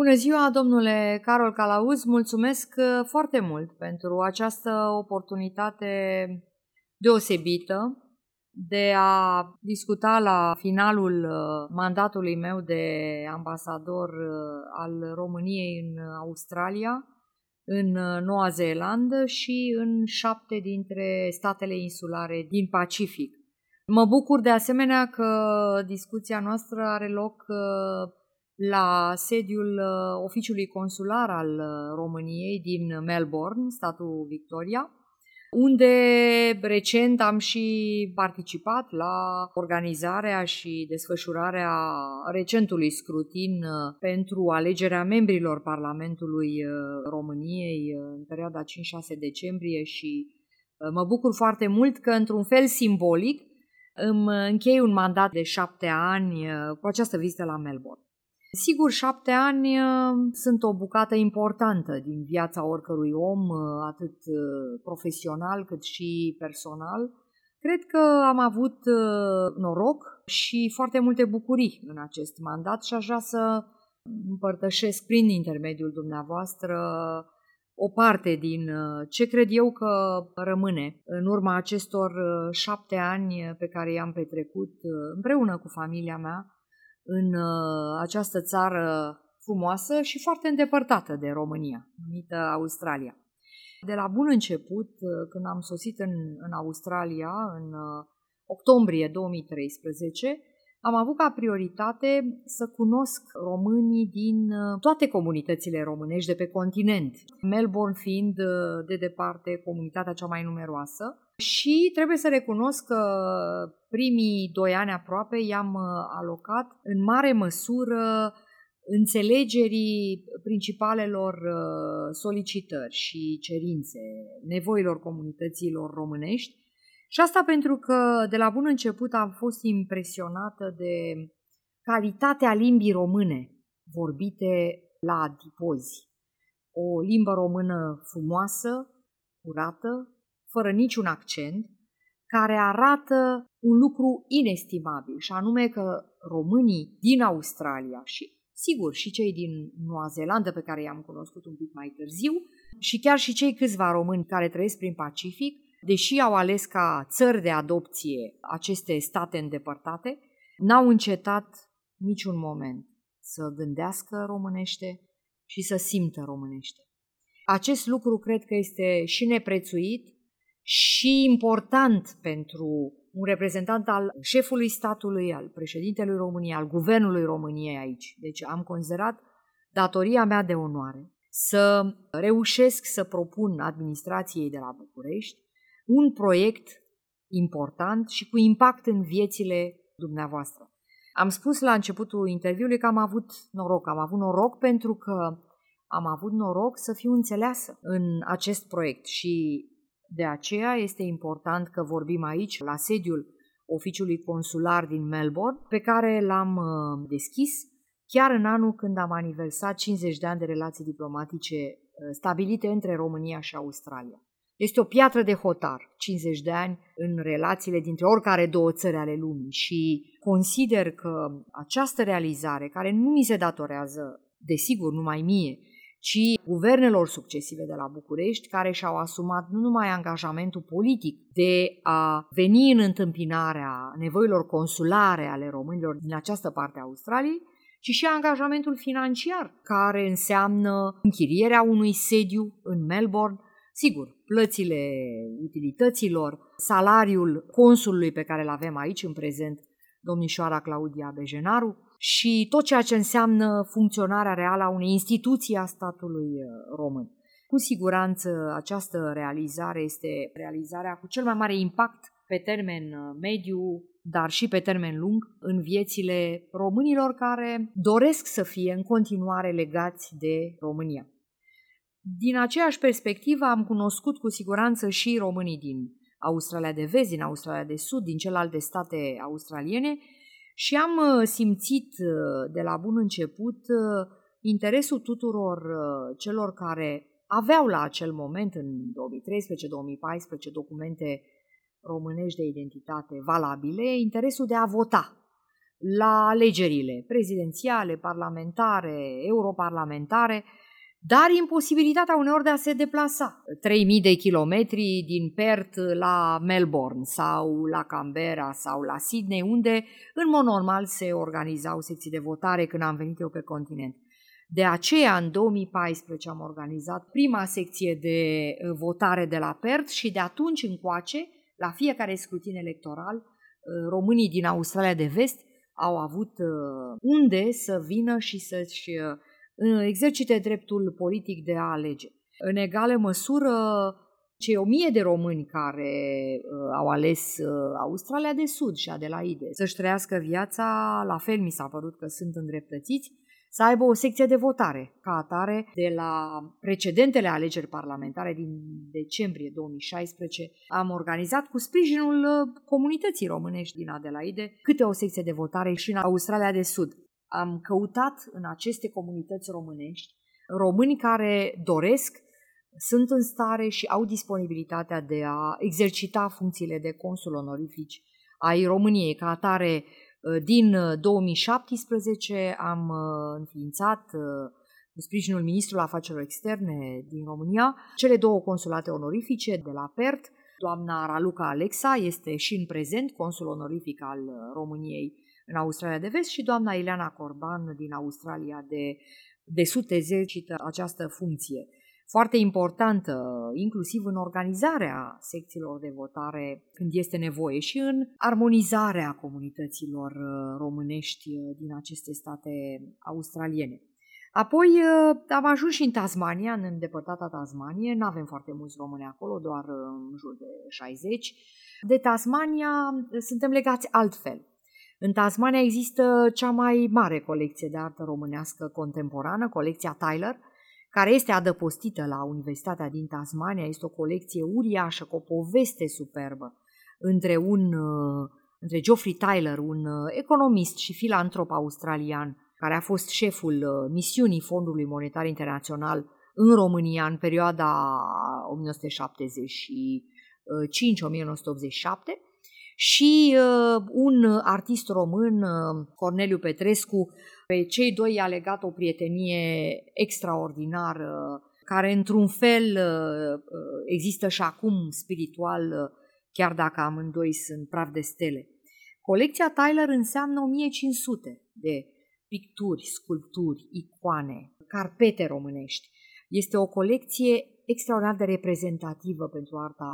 Bună ziua, domnule Carol Calauz, mulțumesc uh, foarte mult pentru această oportunitate deosebită de a discuta la finalul uh, mandatului meu de ambasador uh, al României în Australia, în Noua Zeelandă și în șapte dintre statele insulare din Pacific. Mă bucur de asemenea că discuția noastră are loc la sediul uh, oficiului consular al uh, României din Melbourne, statul Victoria, unde recent am și participat la organizarea și desfășurarea recentului scrutin uh, pentru alegerea membrilor Parlamentului României în perioada 5-6 decembrie și mă bucur foarte mult că, într-un fel simbolic, îmi închei un mandat de șapte ani cu această vizită la Melbourne. Sigur, șapte ani uh, sunt o bucată importantă din viața oricărui om, uh, atât uh, profesional cât și personal. Cred că am avut noroc și foarte multe bucurii în acest mandat și aș vrea să împărtășesc prin intermediul dumneavoastră o parte din ce cred eu că rămâne în urma acestor șapte ani pe care i-am petrecut împreună cu familia mea în uh, această țară frumoasă și foarte îndepărtată de România, numită Australia. De la bun început, uh, când am sosit în, în Australia, în uh, octombrie 2013, am avut ca prioritate să cunosc românii din toate comunitățile românești de pe continent, Melbourne fiind de departe comunitatea cea mai numeroasă. Și trebuie să recunosc că primii doi ani aproape i-am uh, alocat în mare măsură înțelegerii principalelor uh, solicitări și cerințe, nevoilor comunităților românești. Și asta pentru că de la bun început am fost impresionată de calitatea limbii române vorbite la adipozi. O limbă română frumoasă, curată, fără niciun accent, care arată un lucru inestimabil, și anume că românii din Australia și, sigur, și cei din Noua Zeelandă, pe care i-am cunoscut un pic mai târziu, și chiar și cei câțiva români care trăiesc prin Pacific, deși au ales ca țări de adopție aceste state îndepărtate, n-au încetat niciun moment să gândească românește și să simtă românește. Acest lucru cred că este și neprețuit și important pentru un reprezentant al șefului statului, al președintelui României, al guvernului României aici. Deci am considerat datoria mea de onoare să reușesc să propun administrației de la București un proiect important și cu impact în viețile dumneavoastră. Am spus la începutul interviului că am avut noroc. Am avut noroc pentru că am avut noroc să fiu înțeleasă în acest proiect și de aceea este important că vorbim aici, la sediul oficiului consular din Melbourne, pe care l-am uh, deschis chiar în anul când am aniversat 50 de ani de relații diplomatice uh, stabilite între România și Australia. Este o piatră de hotar, 50 de ani în relațiile dintre oricare două țări ale lumii și consider că această realizare, care nu mi se datorează, desigur, numai mie, ci guvernelor succesive de la București, care și-au asumat nu numai angajamentul politic de a veni în întâmpinarea nevoilor consulare ale românilor din această parte a Australiei, ci și angajamentul financiar, care înseamnă închirierea unui sediu în Melbourne, sigur, plățile utilităților, salariul consulului pe care îl avem aici în prezent, domnișoara Claudia Bejenaru, și tot ceea ce înseamnă funcționarea reală a unei instituții a statului uh, român. Cu siguranță această realizare este realizarea cu cel mai mare impact pe termen uh, mediu, dar și pe termen lung în viețile românilor care doresc să fie în continuare legați de România. Din aceeași perspectivă am cunoscut cu siguranță și românii din Australia de Vest, din Australia de Sud, din celelalte state australiene și am uh, simțit uh, de la bun început uh, interesul tuturor celor care aveau la acel moment, în 2013-2014, documente românești de identitate valabile, interesul de a vota. la alegerile prezidențiale, parlamentare, europarlamentare, dar imposibilitatea uneori de a se deplasa. 3000 de kilometri din Perth la Melbourne sau la Canberra sau la Sydney, unde în mod normal se organizau secții de votare când am venit eu pe continent. De aceea, în 2014 am organizat prima secție de uh, votare de la Perth și de atunci încoace, la fiecare scrutin electoral, uh, românii din Australia de Vest au avut uh, unde să vină și să-și exercite dreptul politic de a alege. În egală măsură, cei o mie de români care uh, au ales uh, Australia de Sud și Adelaide să-și trăiască viața, la fel mi s-a părut că sunt îndreptățiți, să aibă o secție de votare. Ca atare, de la precedentele alegeri parlamentare din decembrie 2016, am organizat cu sprijinul uh, comunității românești din Adelaide câte o secție de votare și în Australia de Sud. Am căutat în aceste comunități românești români care doresc, sunt în stare și au disponibilitatea de a exercita funcțiile de consul onorifici ai României. Ca atare, din 2017 am uh, înființat uh, cu sprijinul Ministrului Afacerilor Externe din România, cele două consulate onorifice de la PERT. Doamna Raluca Alexa este și în prezent consul onorific al uh, României în Australia de Vest și doamna Ileana Corban din Australia de, de Sud exercită această funcție. Foarte importantă, inclusiv în organizarea secțiilor de votare când este nevoie și în armonizarea comunităților uh, românești uh, din aceste state australiene. Apoi uh, am ajuns și în Tasmania, în îndepărtata Tasmanie, nu avem foarte mulți români acolo, doar în jur de 60. De Tasmania suntem legați altfel. În Tasmania există cea mai mare colecție de artă românească contemporană, colecția Tyler, care este adăpostită la Universitatea din Tasmania. Este o colecție uriașă cu o poveste superbă între, un, uh, între Geoffrey Tyler, un uh, economist și filantrop australian, care a fost șeful uh, misiunii Fondului Monetar Internațional în România în perioada 1975-1987 și uh, un artist român, uh, Corneliu Petrescu, pe cei doi i-a legat o prietenie extraordinară, care într-un fel uh, uh există și acum spiritual, uh, chiar dacă amândoi sunt praf de stele. Colecția Tyler înseamnă 1500 de picturi, sculpturi, icoane, carpete românești. Este o colecție extraordinar de reprezentativă pentru arta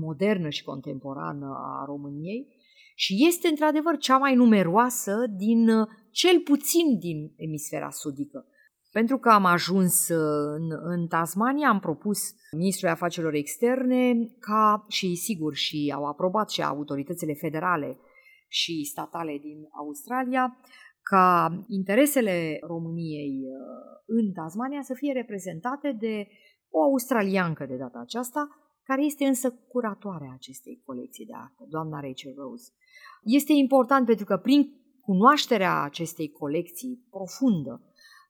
modernă și contemporană a României și este într-adevăr cea mai numeroasă din cel puțin din emisfera sudică. Pentru că am ajuns în, în Tasmania, am propus Ministrului Afacerilor Externe ca și sigur și au aprobat și autoritățile federale și statale din Australia ca interesele României în Tasmania să fie reprezentate de o australiancă de data aceasta, care este însă curatoarea acestei colecții de artă, doamna Rachel Rose. Este important pentru că prin cunoașterea acestei colecții profundă,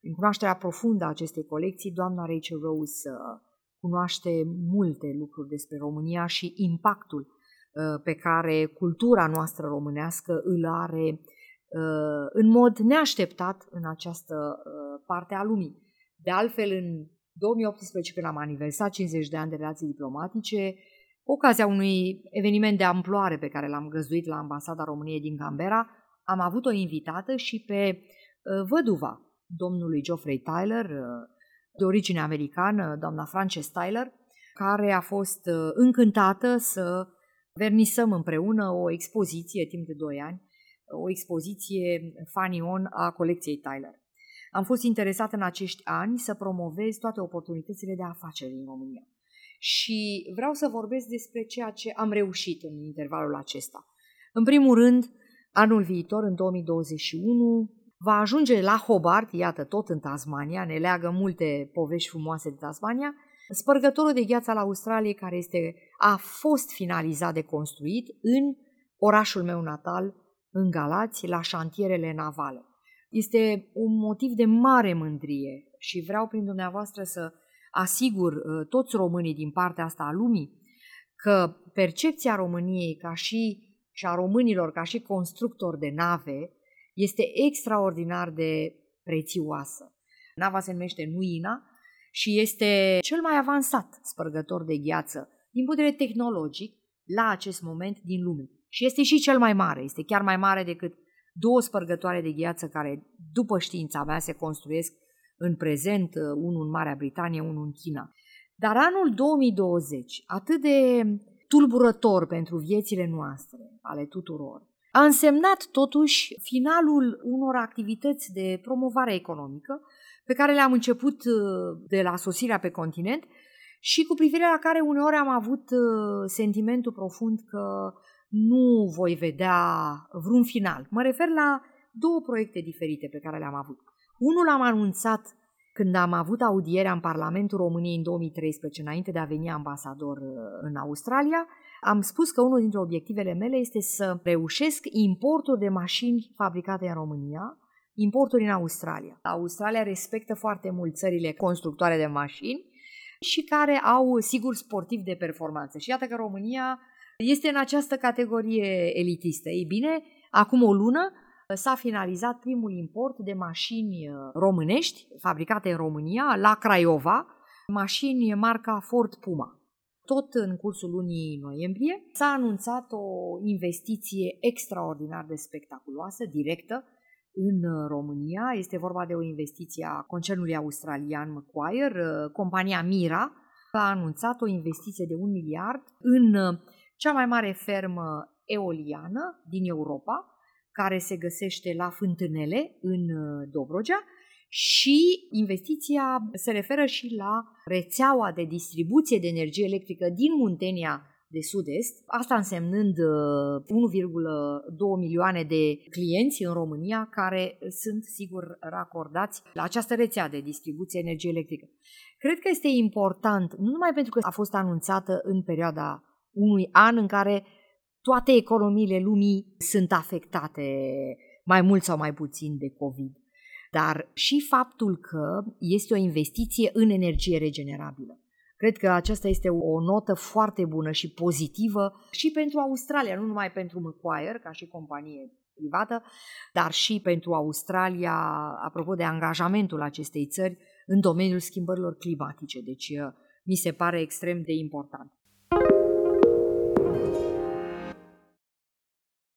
prin cunoașterea profundă a acestei colecții, doamna Rachel Rose uh, cunoaște multe lucruri despre România și impactul uh, pe care cultura noastră românească îl are uh, în mod neașteptat în această parte a lumii. De altfel, în 2018, când am aniversat 50 de ani de relații diplomatice, cu ocazia unui eveniment de amploare pe care l-am găzduit la Ambasada României din Canberra, am avut o invitată și pe uh, văduva domnului Geoffrey Tyler, uh, de origine americană, doamna Frances Tyler, care a fost uh, încântată să vernisăm împreună o expoziție timp de 2 ani, o expoziție fanion a colecției Tyler. Am fost interesat în acești ani să promovez toate oportunitățile de afaceri din România. Și vreau să vorbesc despre ceea ce am reușit în intervalul acesta. În primul rând, anul viitor, în 2021, va ajunge la Hobart, iată, tot în Tasmania, ne leagă multe povești frumoase de Tasmania, spărgătorul de gheață al Australiei, care este, a fost finalizat de construit în orașul meu natal, în Galați, la șantierele navale. Este un motiv de mare mândrie și vreau prin dumneavoastră să asigur uh, toți românii din partea asta a lumii că percepția României ca și, și a românilor ca și constructori de nave este extraordinar de prețioasă. Nava se numește Nuina și este cel mai avansat spărgător de gheață din punct de vedere tehnologic la acest moment din lume. Și este și cel mai mare, este chiar mai mare decât două spărgătoare de gheață care, după știința mea, se construiesc în prezent, unul în Marea Britanie, unul în China. Dar anul 2020, atât de tulburător pentru viețile noastre, ale tuturor, a însemnat totuși finalul unor activități de promovare economică pe care le-am început uh, de la sosirea pe continent și cu privire la care uneori am avut uh, sentimentul profund că nu voi vedea vreun final. Mă refer la două proiecte diferite pe care le-am avut. Unul am anunțat când am avut audierea în Parlamentul României în 2013, înainte de a veni ambasador uh, în Australia, am spus că unul dintre obiectivele mele este să reușesc importul de mașini fabricate în România, importuri în Australia. Australia respectă foarte mult țările constructoare de mașini și care au sigur sportiv de performanță. Și iată că România este în această categorie elitistă. Ei bine, acum o lună s-a finalizat primul import de mașini uh, românești fabricate în România la Craiova, mașini marca Ford Puma. Tot în cursul lunii noiembrie s-a anunțat o investiție extraordinar de spectaculoasă, directă, în uh, România. Este vorba de o investiție a concernului australian Macquarie. Uh, compania Mira a anunțat o investiție de un miliard în cea mai mare fermă eoliană din Europa, care se găsește la Fântânele, în uh, Dobrogea, și investiția se referă și la rețeaua de distribuție de energie electrică din Muntenia de sud-est, asta însemnând 1,2 uh, milioane de clienți în România care sunt sigur racordați la această rețea de distribuție energie electrică. Cred că este important, nu numai pentru că a fost anunțată în perioada unui an în care toate economiile lumii sunt afectate mai mult sau mai puțin de COVID, dar și faptul că este o investiție în energie regenerabilă. Cred că aceasta este o notă foarte bună și pozitivă și pentru Australia, nu numai pentru Macquarie, ca și companie privată, dar și pentru Australia, apropo de angajamentul acestei țări în domeniul schimbărilor climatice. Deci mi se pare extrem de important.